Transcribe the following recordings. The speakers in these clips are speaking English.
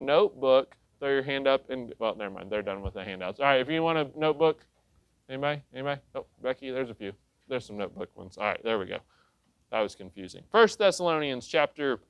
Notebook, throw your hand up and well, never mind. They're done with the handouts. All right, if you want a notebook, anybody? Anybody? Oh, Becky, there's a few. There's some notebook ones. All right, there we go. That was confusing. First Thessalonians chapter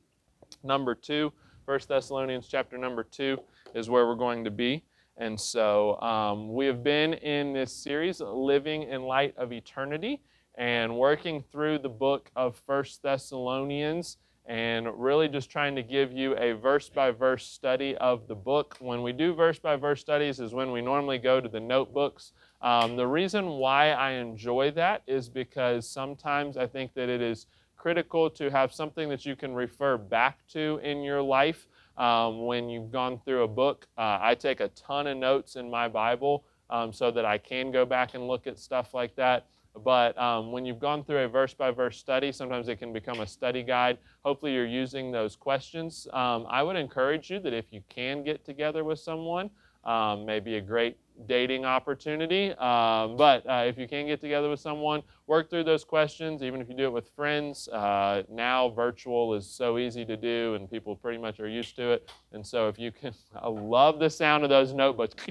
number two. First Thessalonians chapter number two is where we're going to be. And so um, we have been in this series, Living in Light of Eternity, and working through the book of First Thessalonians and really just trying to give you a verse by verse study of the book. When we do verse by verse studies is when we normally go to the notebooks. Um, the reason why I enjoy that is because sometimes I think that it is critical to have something that you can refer back to in your life um, when you've gone through a book. Uh, I take a ton of notes in my Bible um, so that I can go back and look at stuff like that. But um, when you've gone through a verse by verse study, sometimes it can become a study guide. Hopefully, you're using those questions. Um, I would encourage you that if you can get together with someone, um, maybe a great dating opportunity. Um, but uh, if you can get together with someone, work through those questions, even if you do it with friends. Uh, now, virtual is so easy to do, and people pretty much are used to it. And so, if you can, I love the sound of those notebooks.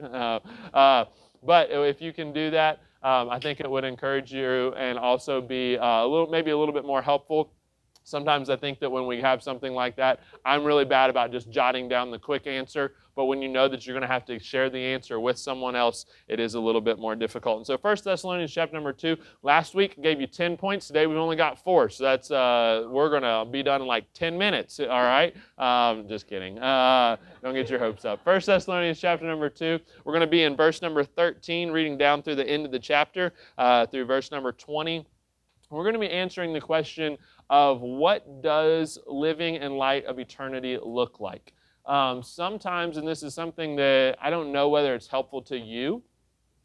Uh, uh, but if you can do that, um, I think it would encourage you and also be uh, a little, maybe a little bit more helpful. Sometimes I think that when we have something like that, I'm really bad about just jotting down the quick answer. But when you know that you're going to have to share the answer with someone else, it is a little bit more difficult. And so, First Thessalonians chapter number two. Last week gave you 10 points. Today we've only got four. So that's uh, we're going to be done in like 10 minutes. All right. Um, just kidding. Uh, don't get your hopes up. First Thessalonians chapter number two. We're going to be in verse number 13, reading down through the end of the chapter uh, through verse number 20. We're going to be answering the question of what does living in light of eternity look like. Um, sometimes, and this is something that I don't know whether it's helpful to you,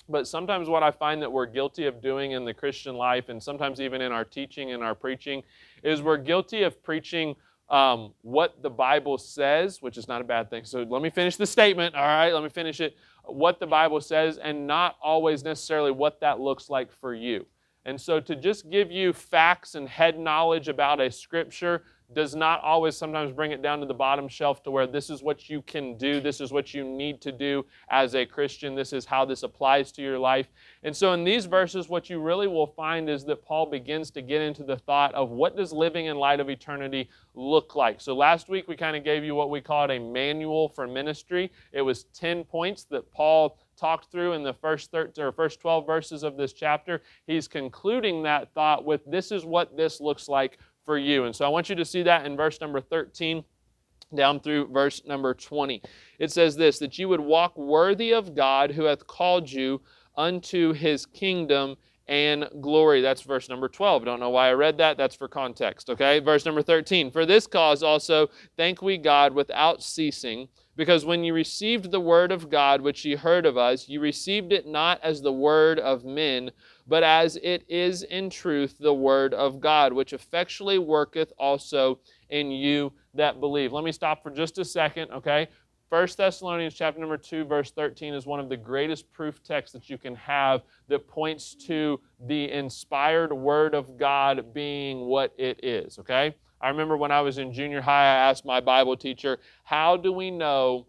but sometimes what I find that we're guilty of doing in the Christian life, and sometimes even in our teaching and our preaching, is we're guilty of preaching um, what the Bible says, which is not a bad thing. So let me finish the statement, all right? Let me finish it. What the Bible says, and not always necessarily what that looks like for you. And so to just give you facts and head knowledge about a scripture does not always sometimes bring it down to the bottom shelf to where this is what you can do, this is what you need to do as a Christian, this is how this applies to your life. And so in these verses, what you really will find is that Paul begins to get into the thought of what does living in light of eternity look like. So last week we kind of gave you what we called a manual for ministry. It was 10 points that Paul talked through in the first 13 or first 12 verses of this chapter. He's concluding that thought with this is what this looks like for you. And so I want you to see that in verse number 13 down through verse number 20. It says this that you would walk worthy of God who hath called you unto his kingdom and glory. That's verse number 12. Don't know why I read that. That's for context, okay? Verse number 13. For this cause also thank we God without ceasing, because when you received the word of God which ye heard of us, you received it not as the word of men, but as it is in truth the word of God, which effectually worketh also in you that believe. Let me stop for just a second, okay? 1 Thessalonians chapter number 2 verse 13 is one of the greatest proof texts that you can have that points to the inspired word of God being what it is, okay? I remember when I was in junior high I asked my Bible teacher, "How do we know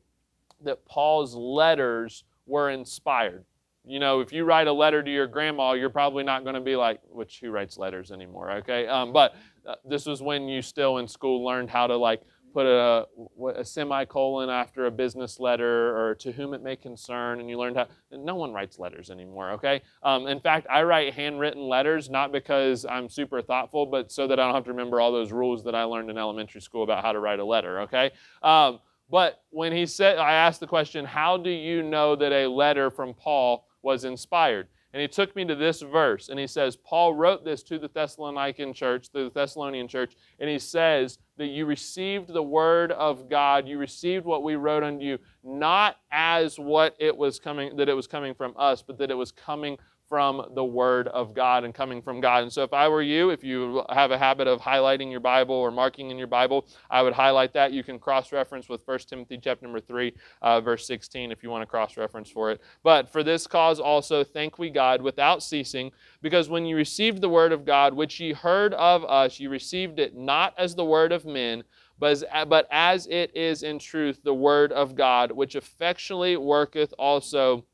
that Paul's letters were inspired?" you know, if you write a letter to your grandma, you're probably not going to be like, which who writes letters anymore, okay? Um, but uh, this was when you still in school learned how to like put a, a semicolon after a business letter or to whom it may concern, and you learned how. No one writes letters anymore, okay? Um, in fact, I write handwritten letters not because I'm super thoughtful, but so that I don't have to remember all those rules that I learned in elementary school about how to write a letter, okay? Um, but when he said, I asked the question, how do you know that a letter from Paul was inspired. And he took me to this verse, and he says, Paul wrote this to the Thessalonican church, to the Thessalonian church, and he says that you received the word of God, you received what we wrote unto you, not as what it was coming, that it was coming from us, but that it was coming from the Word of God and coming from God. And so, if I were you, if you have a habit of highlighting your Bible or marking in your Bible, I would highlight that. You can cross reference with 1 Timothy chapter number 3, uh, verse 16, if you want to cross reference for it. But for this cause also thank we God without ceasing, because when you received the Word of God, which ye heard of us, you received it not as the Word of men, but as, but as it is in truth the Word of God, which effectually worketh also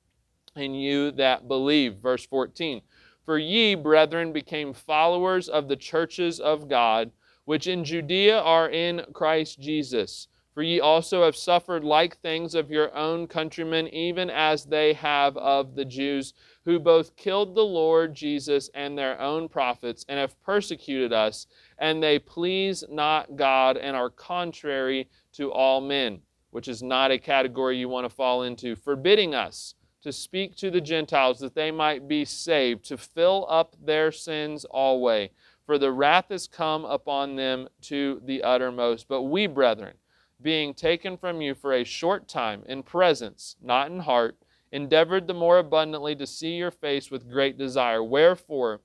in you that believe. Verse 14 For ye, brethren, became followers of the churches of God, which in Judea are in Christ Jesus. For ye also have suffered like things of your own countrymen, even as they have of the Jews, who both killed the Lord Jesus and their own prophets, and have persecuted us, and they please not God and are contrary to all men, which is not a category you want to fall into, forbidding us to speak to the Gentiles that they might be saved, to fill up their sins always. For the wrath is come upon them to the uttermost. But we, brethren, being taken from you for a short time, in presence, not in heart, endeavored the more abundantly to see your face with great desire. Wherefore,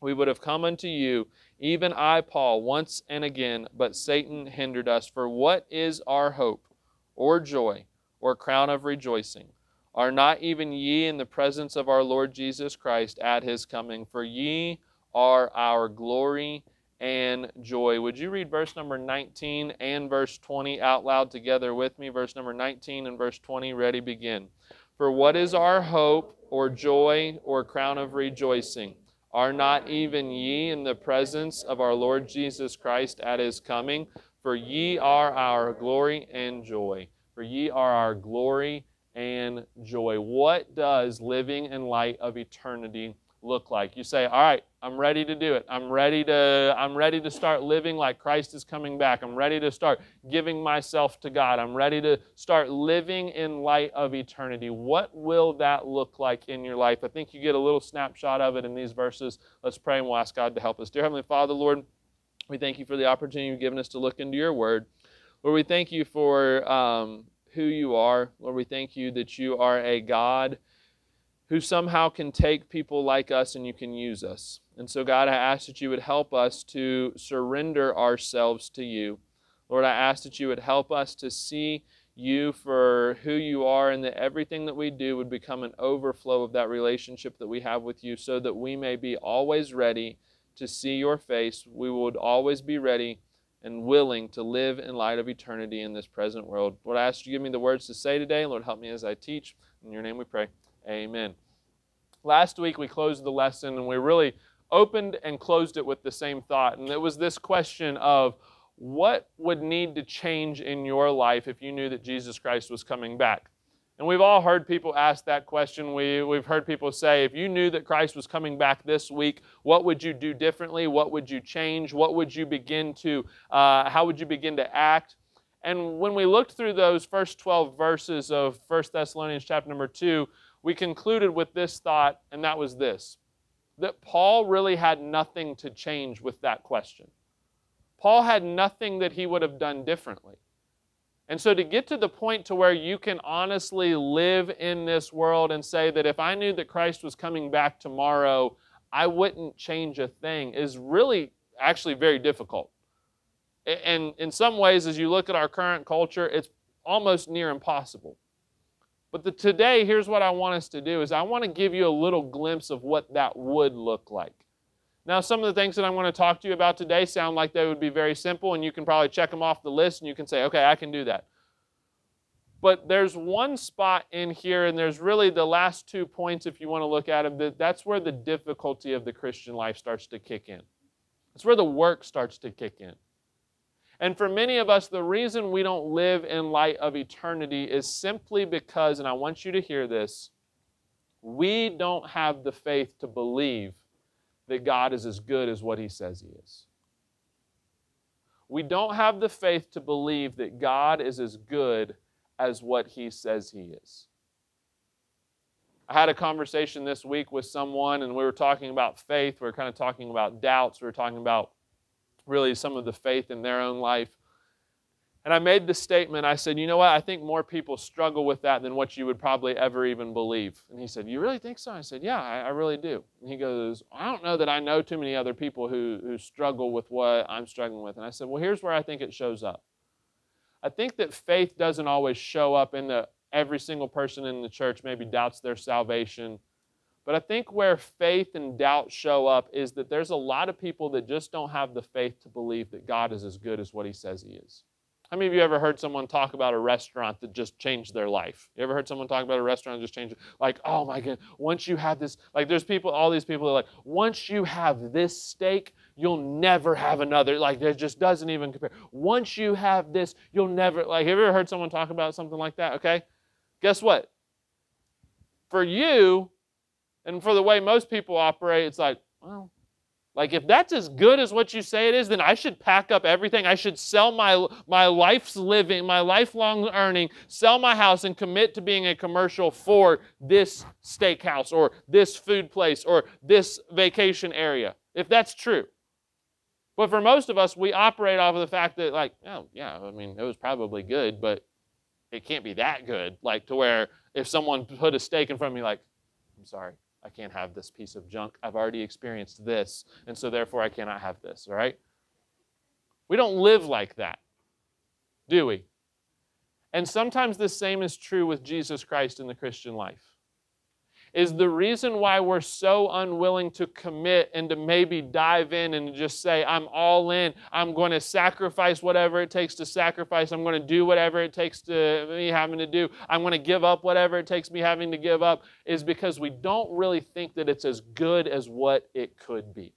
we would have come unto you, even I, Paul, once and again, but Satan hindered us. For what is our hope, or joy, or crown of rejoicing? Are not even ye in the presence of our Lord Jesus Christ at his coming? For ye are our glory and joy. Would you read verse number 19 and verse 20 out loud together with me? Verse number 19 and verse 20, ready, begin. For what is our hope or joy or crown of rejoicing? Are not even ye in the presence of our Lord Jesus Christ at his coming? For ye are our glory and joy. For ye are our glory and joy. What does living in light of eternity look like? You say, "All right, I'm ready to do it. I'm ready to I'm ready to start living like Christ is coming back. I'm ready to start giving myself to God. I'm ready to start living in light of eternity." What will that look like in your life? I think you get a little snapshot of it in these verses. Let's pray and we'll ask God to help us. Dear Heavenly Father, Lord, we thank you for the opportunity you've given us to look into your word. Lord, we thank you for um, who you are. Lord, we thank you that you are a God who somehow can take people like us and you can use us. And so, God, I ask that you would help us to surrender ourselves to you. Lord, I ask that you would help us to see you for who you are and that everything that we do would become an overflow of that relationship that we have with you so that we may be always ready to see your face. We would always be ready and willing to live in light of eternity in this present world. Lord, I ask you to give me the words to say today. Lord, help me as I teach. In your name we pray. Amen. Last week we closed the lesson and we really opened and closed it with the same thought. And it was this question of what would need to change in your life if you knew that Jesus Christ was coming back? And we've all heard people ask that question. We, we've heard people say, if you knew that Christ was coming back this week, what would you do differently? What would you change? What would you begin to, uh, how would you begin to act? And when we looked through those first 12 verses of 1 Thessalonians chapter number 2, we concluded with this thought, and that was this that Paul really had nothing to change with that question. Paul had nothing that he would have done differently. And so to get to the point to where you can honestly live in this world and say that if I knew that Christ was coming back tomorrow, I wouldn't change a thing is really actually very difficult. And in some ways, as you look at our current culture, it's almost near impossible. But the, today, here's what I want us to do is I want to give you a little glimpse of what that would look like. Now, some of the things that I'm going to talk to you about today sound like they would be very simple, and you can probably check them off the list and you can say, okay, I can do that. But there's one spot in here, and there's really the last two points, if you want to look at them, that that's where the difficulty of the Christian life starts to kick in. That's where the work starts to kick in. And for many of us, the reason we don't live in light of eternity is simply because, and I want you to hear this, we don't have the faith to believe that God is as good as what He says He is. We don't have the faith to believe that God is as good as what He says He is. I had a conversation this week with someone, and we were talking about faith. We were kind of talking about doubts. We were talking about really some of the faith in their own life. And I made the statement I said, you know what? I think more people struggle with that than what you would probably ever even believe. And he said, You really think so? I said, Yeah, I, I really do. And he goes, I don't know that I know too many other people who, who struggle with what I'm struggling with. And I said, Well, here's where I think it shows up. I think that faith doesn't always show up in the every single person in the church maybe doubts their salvation. But I think where faith and doubt show up is that there's a lot of people that just don't have the faith to believe that God is as good as what he says he is. How many of you ever heard someone talk about a restaurant that just changed their life? You ever heard someone talk about a restaurant that just changed, like, oh my God, once you have this, like, there's people, all these people are like, once you have this steak, you'll never have another. Like, it just doesn't even compare. Once you have this, you'll never, like, have you ever heard someone talk about something like that? Okay. Guess what? For you, and for the way most people operate, it's like, well, like, if that's as good as what you say it is, then I should pack up everything. I should sell my, my life's living, my lifelong earning, sell my house, and commit to being a commercial for this steakhouse or this food place or this vacation area, if that's true. But for most of us, we operate off of the fact that, like, oh, yeah, I mean, it was probably good, but it can't be that good. Like, to where if someone put a steak in front of me, like, I'm sorry, I can't have this piece of junk. I've already experienced this, and so therefore I cannot have this, all right? We don't live like that, do we? And sometimes the same is true with Jesus Christ in the Christian life is the reason why we're so unwilling to commit and to maybe dive in and just say, I'm all in. I'm going to sacrifice whatever it takes to sacrifice. I'm going to do whatever it takes to me having to do. I'm going to give up whatever it takes me having to give up, is because we don't really think that it's as good as what it could be.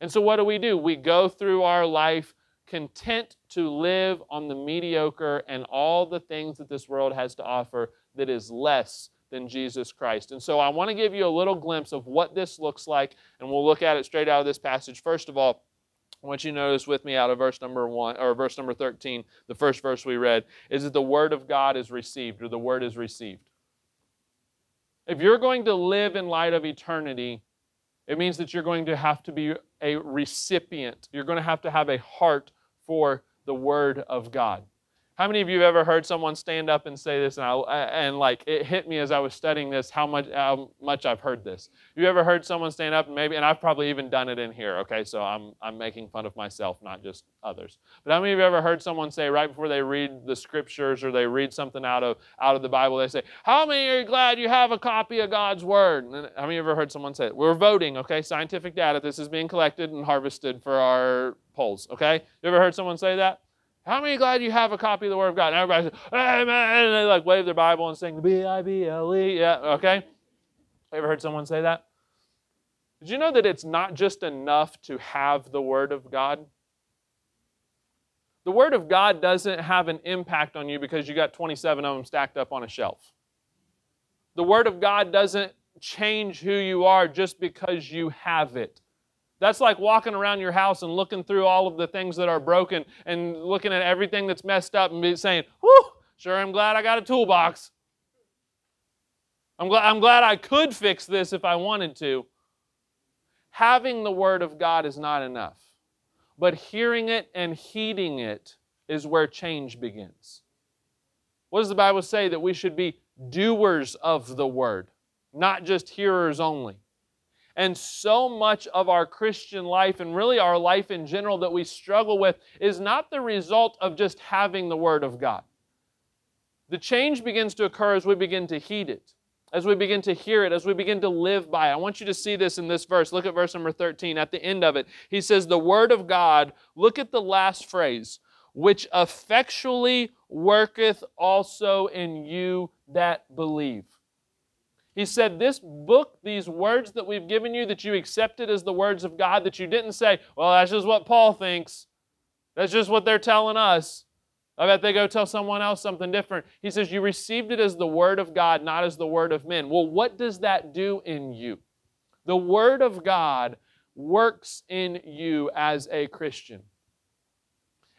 And so, what do we do? We go through our life content to live on the mediocre and all the things that this world has to offer that is less than Jesus Christ. And so I want to give you a little glimpse of what this looks like, and we'll look at it straight out of this passage. First of all, I want you to notice with me out of verse number one or verse number 13, the first verse we read, is that the word of God is received, or the word is received. If you're going to live in light of eternity, it means that you're going to have to be a recipient. You're going to have to have a heart for the word of God. How many of you have ever heard someone stand up and say this, and, I, and like it hit me as I was studying this how much how much I've heard this? You ever heard someone stand up and maybe, and I've probably even done it in here. Okay, so I'm I'm making fun of myself, not just others. But how many of you ever heard someone say right before they read the scriptures or they read something out of out of the Bible, they say, "How many are you glad you have a copy of God's word?" And how many of you ever heard someone say it? We're voting. Okay, scientific data. This is being collected and harvested for our polls. Okay, you ever heard someone say that? How many glad you have a copy of the Word of God? And everybody says, Amen. And they like wave their Bible and sing the B I B L E. Yeah, okay. Ever heard someone say that? Did you know that it's not just enough to have the Word of God? The Word of God doesn't have an impact on you because you got 27 of them stacked up on a shelf. The Word of God doesn't change who you are just because you have it. That's like walking around your house and looking through all of the things that are broken and looking at everything that's messed up and saying, Whew, sure, I'm glad I got a toolbox. I'm glad, I'm glad I could fix this if I wanted to. Having the Word of God is not enough, but hearing it and heeding it is where change begins. What does the Bible say? That we should be doers of the Word, not just hearers only. And so much of our Christian life and really our life in general that we struggle with is not the result of just having the Word of God. The change begins to occur as we begin to heed it, as we begin to hear it, as we begin to live by it. I want you to see this in this verse. Look at verse number 13. At the end of it, he says, The Word of God, look at the last phrase, which effectually worketh also in you that believe. He said, This book, these words that we've given you, that you accepted as the words of God, that you didn't say, Well, that's just what Paul thinks. That's just what they're telling us. I bet they go tell someone else something different. He says, You received it as the word of God, not as the word of men. Well, what does that do in you? The word of God works in you as a Christian.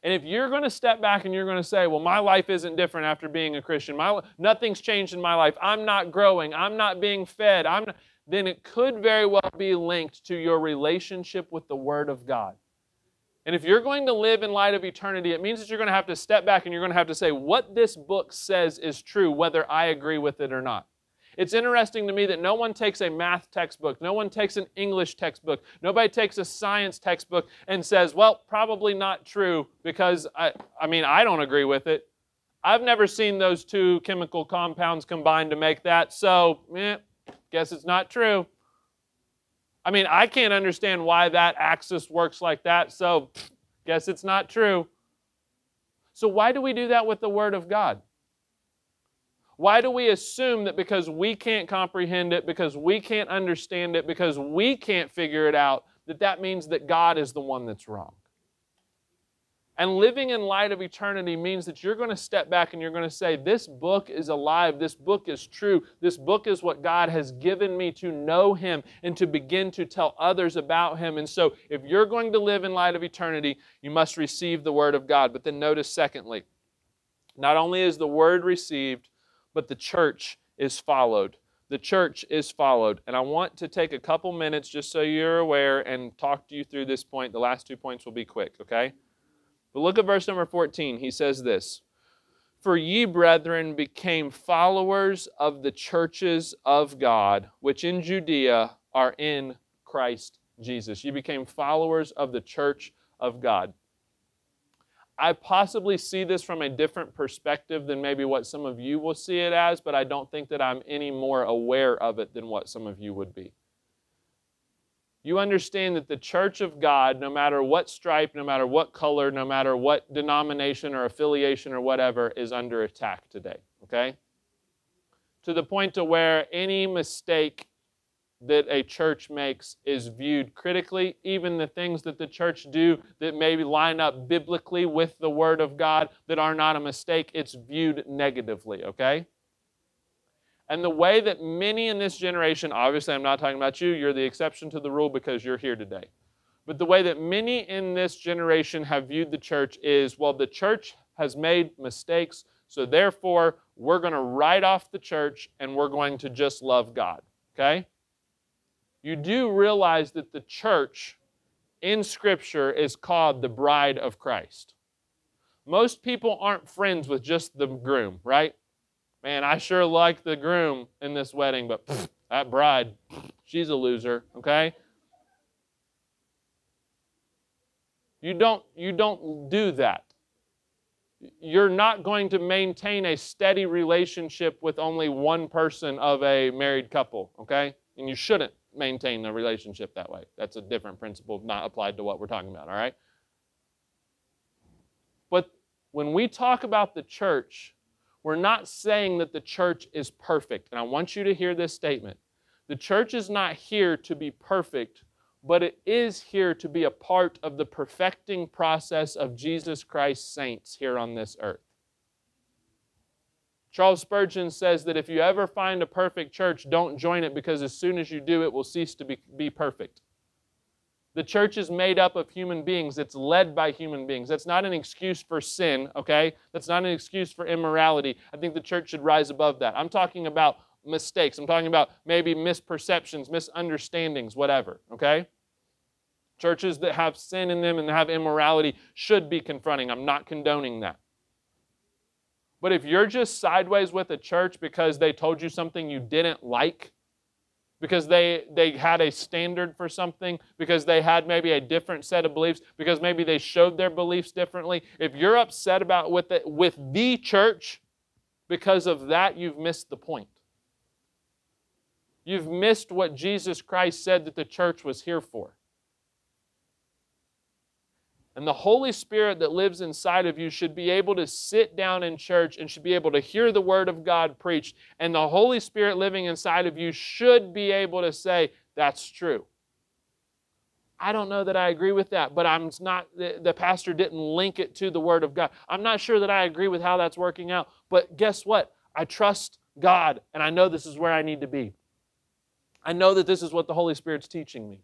And if you're going to step back and you're going to say, well, my life isn't different after being a Christian, my, nothing's changed in my life, I'm not growing, I'm not being fed, I'm not, then it could very well be linked to your relationship with the Word of God. And if you're going to live in light of eternity, it means that you're going to have to step back and you're going to have to say, what this book says is true, whether I agree with it or not. It's interesting to me that no one takes a math textbook, no one takes an English textbook, nobody takes a science textbook and says, well, probably not true because I, I mean, I don't agree with it. I've never seen those two chemical compounds combined to make that, so eh, guess it's not true. I mean, I can't understand why that axis works like that, so guess it's not true. So, why do we do that with the Word of God? Why do we assume that because we can't comprehend it, because we can't understand it, because we can't figure it out, that that means that God is the one that's wrong? And living in light of eternity means that you're going to step back and you're going to say, This book is alive. This book is true. This book is what God has given me to know Him and to begin to tell others about Him. And so, if you're going to live in light of eternity, you must receive the Word of God. But then notice, secondly, not only is the Word received, but the church is followed. The church is followed. And I want to take a couple minutes just so you're aware and talk to you through this point. The last two points will be quick, okay? But look at verse number 14. He says this For ye, brethren, became followers of the churches of God, which in Judea are in Christ Jesus. You became followers of the church of God. I possibly see this from a different perspective than maybe what some of you will see it as, but I don't think that I'm any more aware of it than what some of you would be. You understand that the church of God, no matter what stripe, no matter what color, no matter what denomination or affiliation or whatever, is under attack today, okay? To the point to where any mistake that a church makes is viewed critically. Even the things that the church do that maybe line up biblically with the Word of God that are not a mistake, it's viewed negatively, okay? And the way that many in this generation, obviously I'm not talking about you, you're the exception to the rule because you're here today. But the way that many in this generation have viewed the church is well, the church has made mistakes, so therefore we're going to write off the church and we're going to just love God, okay? You do realize that the church in Scripture is called the bride of Christ. Most people aren't friends with just the groom, right? Man, I sure like the groom in this wedding, but pff, that bride, she's a loser, okay? You don't, you don't do that. You're not going to maintain a steady relationship with only one person of a married couple, okay? And you shouldn't maintain a relationship that way. That's a different principle, not applied to what we're talking about, all right? But when we talk about the church, we're not saying that the church is perfect. And I want you to hear this statement. The church is not here to be perfect, but it is here to be a part of the perfecting process of Jesus Christ's saints here on this earth. Charles Spurgeon says that if you ever find a perfect church, don't join it because as soon as you do, it will cease to be, be perfect. The church is made up of human beings. It's led by human beings. That's not an excuse for sin, okay? That's not an excuse for immorality. I think the church should rise above that. I'm talking about mistakes. I'm talking about maybe misperceptions, misunderstandings, whatever, okay? Churches that have sin in them and have immorality should be confronting. I'm not condoning that. But if you're just sideways with a church because they told you something you didn't like, because they, they had a standard for something, because they had maybe a different set of beliefs, because maybe they showed their beliefs differently, if you're upset about with it with the church, because of that, you've missed the point. You've missed what Jesus Christ said that the church was here for. And the Holy Spirit that lives inside of you should be able to sit down in church and should be able to hear the Word of God preached. And the Holy Spirit living inside of you should be able to say, That's true. I don't know that I agree with that, but I'm not, the, the pastor didn't link it to the Word of God. I'm not sure that I agree with how that's working out, but guess what? I trust God and I know this is where I need to be. I know that this is what the Holy Spirit's teaching me.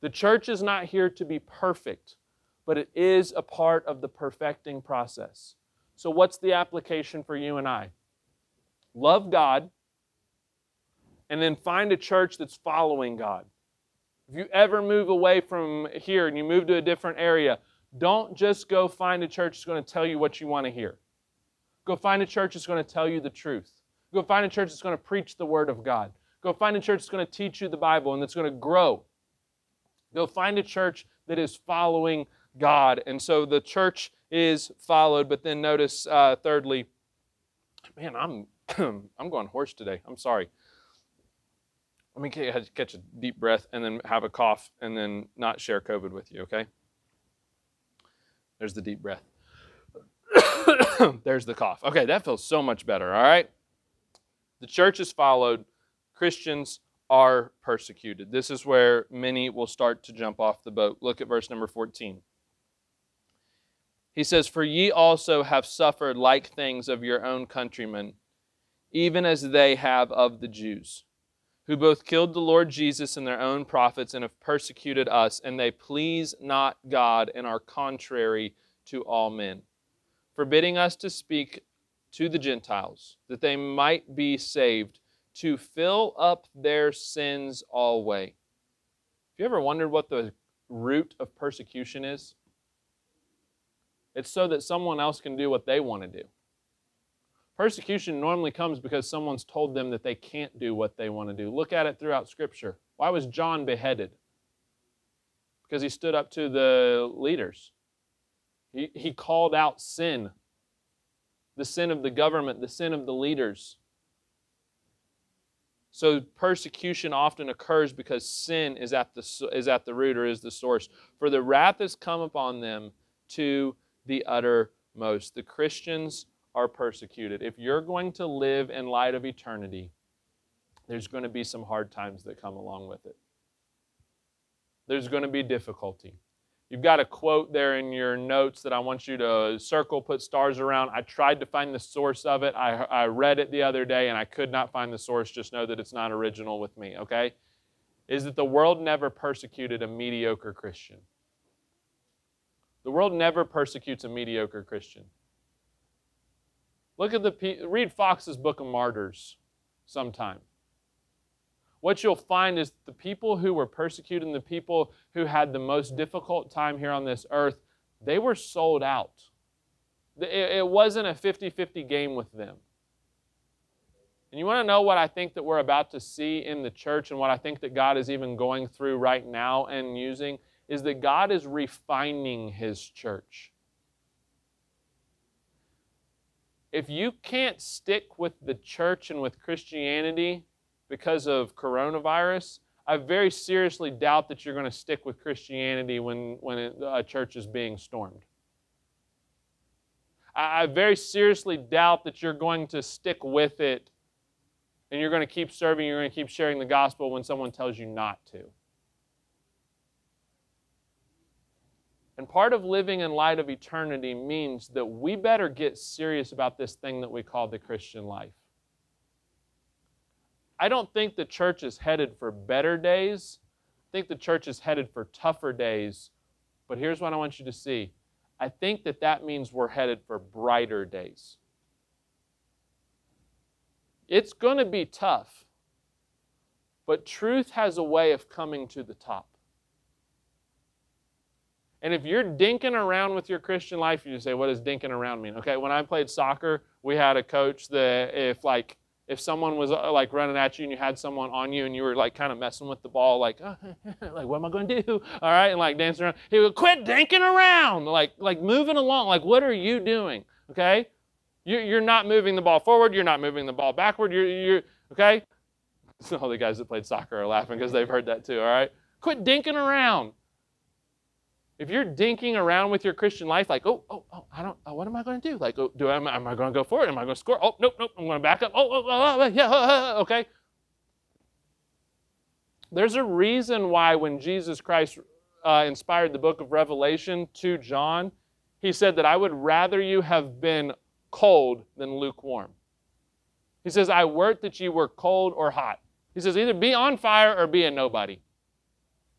The church is not here to be perfect but it is a part of the perfecting process. So, what's the application for you and I? Love God, and then find a church that's following God. If you ever move away from here and you move to a different area, don't just go find a church that's going to tell you what you want to hear. Go find a church that's going to tell you the truth. Go find a church that's going to preach the Word of God. Go find a church that's going to teach you the Bible and that's going to grow. Go find a church that is following God. And so the church is followed. But then notice, uh, thirdly, man, I'm I'm going hoarse today. I'm sorry. Let me catch a deep breath and then have a cough and then not share COVID with you, okay? There's the deep breath. There's the cough. Okay, that feels so much better, all right? The church is followed, Christians are persecuted. This is where many will start to jump off the boat. Look at verse number 14. He says, For ye also have suffered like things of your own countrymen, even as they have of the Jews who both killed the Lord Jesus and their own prophets and have persecuted us, and they please not God and are contrary to all men, forbidding us to speak to the Gentiles, that they might be saved, to fill up their sins always. Have you ever wondered what the root of persecution is? It's so that someone else can do what they want to do. Persecution normally comes because someone's told them that they can't do what they want to do. Look at it throughout Scripture. Why was John beheaded? Because he stood up to the leaders. He, he called out sin the sin of the government, the sin of the leaders. So persecution often occurs because sin is at the, is at the root or is the source. For the wrath has come upon them to the uttermost. The Christians are persecuted. If you're going to live in light of eternity, there's going to be some hard times that come along with it. There's going to be difficulty. You've got a quote there in your notes that I want you to circle, put stars around. I tried to find the source of it. I, I read it the other day and I could not find the source. Just know that it's not original with me, okay? Is that the world never persecuted a mediocre Christian. The world never persecutes a mediocre Christian. Look at the read Fox's Book of Martyrs sometime. What you'll find is the people who were persecuted the people who had the most difficult time here on this earth, they were sold out. It wasn't a 50 50 game with them. And you want to know what I think that we're about to see in the church and what I think that God is even going through right now and using is that God is refining His church if you can't stick with the church and with Christianity because of coronavirus, I very seriously doubt that you're going to stick with Christianity when, when a church is being stormed. I very seriously doubt that you're going to stick with it and you're going to keep serving, you're going to keep sharing the gospel when someone tells you not to. And part of living in light of eternity means that we better get serious about this thing that we call the Christian life. I don't think the church is headed for better days. I think the church is headed for tougher days. But here's what I want you to see I think that that means we're headed for brighter days. It's going to be tough, but truth has a way of coming to the top. And if you're dinking around with your Christian life, you say, what does dinking around mean? Okay, when I played soccer, we had a coach that if like if someone was uh, like running at you and you had someone on you and you were like kind of messing with the ball, like, oh, like what am I going to do? All right, and like dancing around, he would quit dinking around, like like moving along. Like, what are you doing? Okay, you're not moving the ball forward. You're not moving the ball backward. You're you're okay. So all the guys that played soccer are laughing because they've heard that too. All right, quit dinking around. If you're dinking around with your Christian life, like, oh, oh, oh, I don't, oh, what am I going to do? Like, oh, do I, am I going to go forward? Am I going to score? Oh, nope, nope, I'm going to back up. Oh, oh, oh, oh yeah, okay. There's a reason why when Jesus Christ uh, inspired the book of Revelation to John, he said that I would rather you have been cold than lukewarm. He says, I wert that you were cold or hot. He says, either be on fire or be a nobody.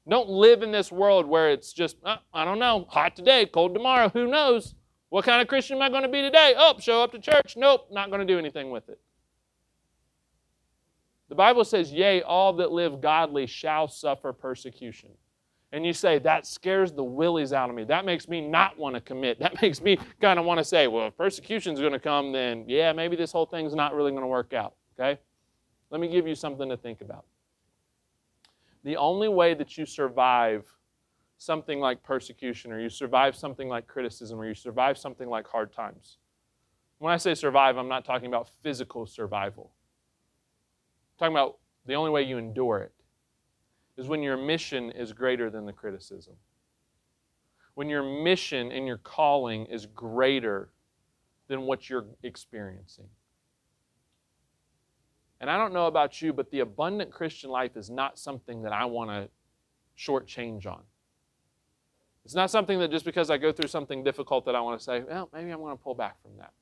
Don't live in this world where it's just, oh, I don't know, hot today, cold tomorrow, who knows? What kind of Christian am I going to be today? Oh, show up to church. Nope, not going to do anything with it. The Bible says, Yea, all that live godly shall suffer persecution. And you say, That scares the willies out of me. That makes me not want to commit. That makes me kind of want to say, Well, if persecution's going to come, then yeah, maybe this whole thing's not really going to work out. Okay? Let me give you something to think about. The only way that you survive something like persecution, or you survive something like criticism, or you survive something like hard times. When I say survive, I'm not talking about physical survival. I'm talking about the only way you endure it is when your mission is greater than the criticism. When your mission and your calling is greater than what you're experiencing. And I don't know about you, but the abundant Christian life is not something that I want to shortchange on. It's not something that just because I go through something difficult that I want to say, well, maybe I'm going to pull back from that.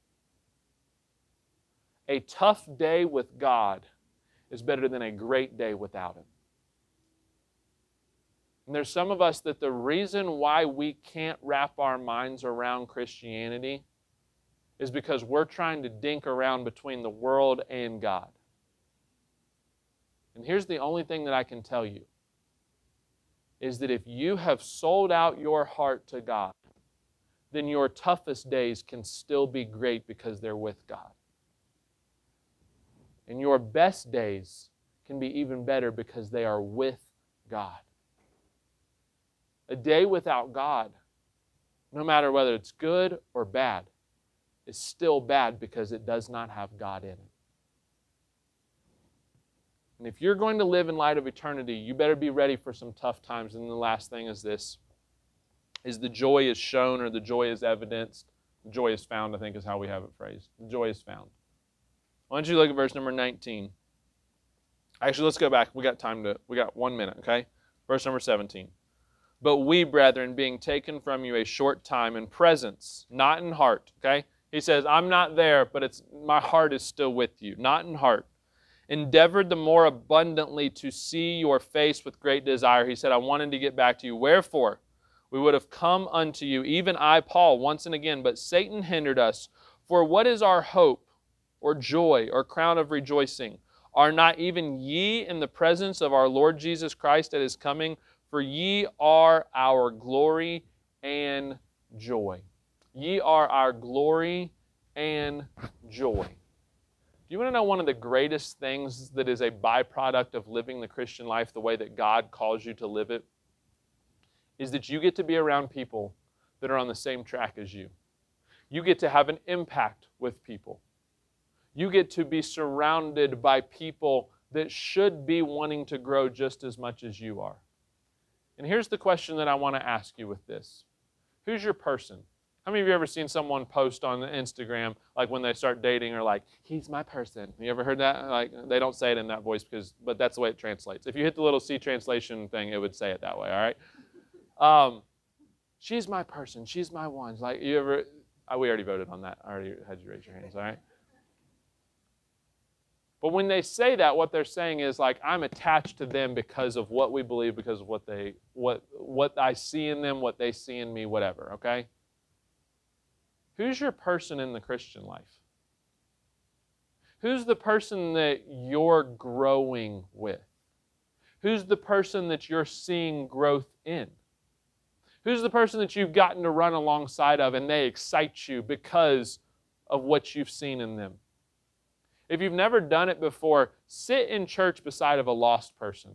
A tough day with God is better than a great day without Him. And there's some of us that the reason why we can't wrap our minds around Christianity is because we're trying to dink around between the world and God. And here's the only thing that I can tell you is that if you have sold out your heart to God, then your toughest days can still be great because they're with God. And your best days can be even better because they are with God. A day without God, no matter whether it's good or bad, is still bad because it does not have God in it. And if you're going to live in light of eternity, you better be ready for some tough times. And the last thing is this is the joy is shown or the joy is evidenced. The joy is found, I think is how we have it phrased. The joy is found. Why don't you look at verse number 19? Actually, let's go back. We got time to, we got one minute, okay? Verse number 17. But we, brethren, being taken from you a short time in presence, not in heart, okay? He says, I'm not there, but it's my heart is still with you, not in heart endeavored the more abundantly to see your face with great desire. He said, I wanted to get back to you. Wherefore, we would have come unto you, even I, Paul, once and again, but Satan hindered us. For what is our hope, or joy, or crown of rejoicing? Are not even ye in the presence of our Lord Jesus Christ at his coming? For ye are our glory and joy. Ye are our glory and joy. Do you want to know one of the greatest things that is a byproduct of living the Christian life the way that God calls you to live it? Is that you get to be around people that are on the same track as you. You get to have an impact with people. You get to be surrounded by people that should be wanting to grow just as much as you are. And here's the question that I want to ask you with this Who's your person? How many of you ever seen someone post on Instagram, like when they start dating, or like, he's my person? You ever heard that? Like, they don't say it in that voice, because, but that's the way it translates. If you hit the little C translation thing, it would say it that way, all right? Um, she's my person. She's my one. Like, you ever, oh, we already voted on that. I already had you raise your hands, all right? But when they say that, what they're saying is like, I'm attached to them because of what we believe, because of what they, what, what I see in them, what they see in me, whatever, okay? Who's your person in the Christian life? Who's the person that you're growing with? Who's the person that you're seeing growth in? Who's the person that you've gotten to run alongside of and they excite you because of what you've seen in them? If you've never done it before, sit in church beside of a lost person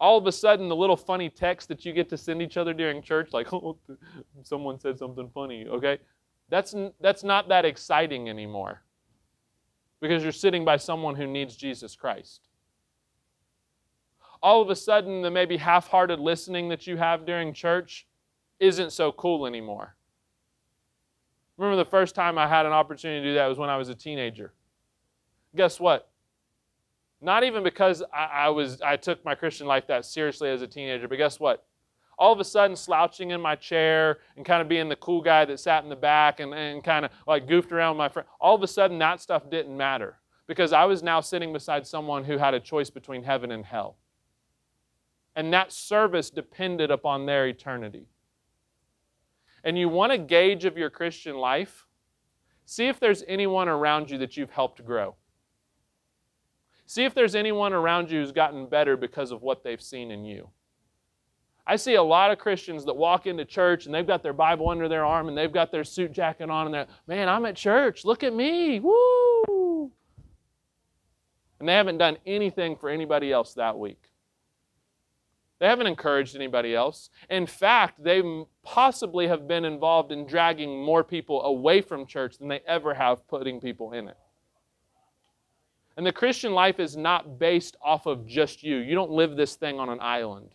all of a sudden the little funny text that you get to send each other during church like oh someone said something funny okay? That's that's not that exciting anymore. Because you're sitting by someone who needs Jesus Christ. All of a sudden the maybe half-hearted listening that you have during church isn't so cool anymore. Remember the first time I had an opportunity to do that was when I was a teenager. Guess what not even because I, I, was I took my Christian life that seriously as a teenager, but guess what? All of a sudden, slouching in my chair and kind of being the cool guy that sat in the back and, and kind of like goofed around with my friend, all of a sudden that stuff didn't matter because I was now sitting beside someone who had a choice between heaven and hell. And that service depended upon their eternity. And you want a gauge of your Christian life? See if there's anyone around you that you've helped grow. See if there's anyone around you who's gotten better because of what they've seen in you. I see a lot of Christians that walk into church and they've got their Bible under their arm and they've got their suit jacket on and they're, man, I'm at church. Look at me. Woo! And they haven't done anything for anybody else that week. They haven't encouraged anybody else. In fact, they possibly have been involved in dragging more people away from church than they ever have putting people in it. And the Christian life is not based off of just you. You don't live this thing on an island.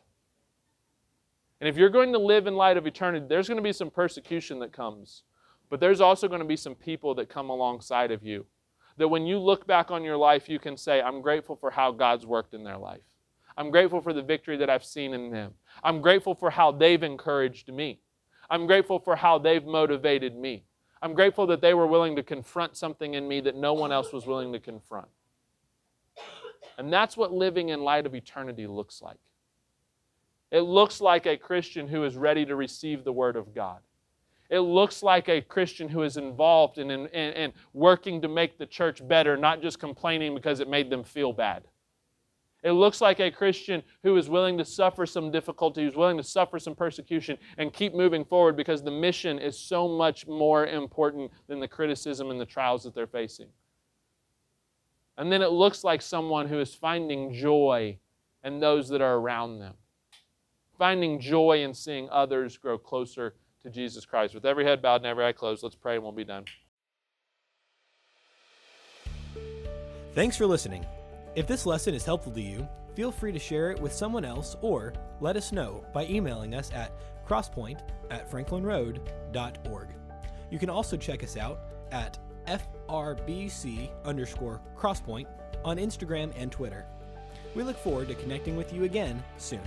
And if you're going to live in light of eternity, there's going to be some persecution that comes. But there's also going to be some people that come alongside of you. That when you look back on your life, you can say, I'm grateful for how God's worked in their life. I'm grateful for the victory that I've seen in them. I'm grateful for how they've encouraged me. I'm grateful for how they've motivated me. I'm grateful that they were willing to confront something in me that no one else was willing to confront. And that's what living in light of eternity looks like. It looks like a Christian who is ready to receive the Word of God. It looks like a Christian who is involved in, in, in, working to make the church better, not just complaining because it made them feel bad. It looks like a Christian who is willing to suffer some difficulty, who's willing to suffer some persecution and keep moving forward because the mission is so much more important than the criticism and the trials that they're facing. And then it looks like someone who is finding joy in those that are around them finding joy in seeing others grow closer to Jesus Christ. With every head bowed and every eye closed, let's pray and we'll be done. Thanks for listening. If this lesson is helpful to you, feel free to share it with someone else or let us know by emailing us at crosspoint at franklinroad.org. You can also check us out at FRBC underscore crosspoint on Instagram and Twitter. We look forward to connecting with you again soon.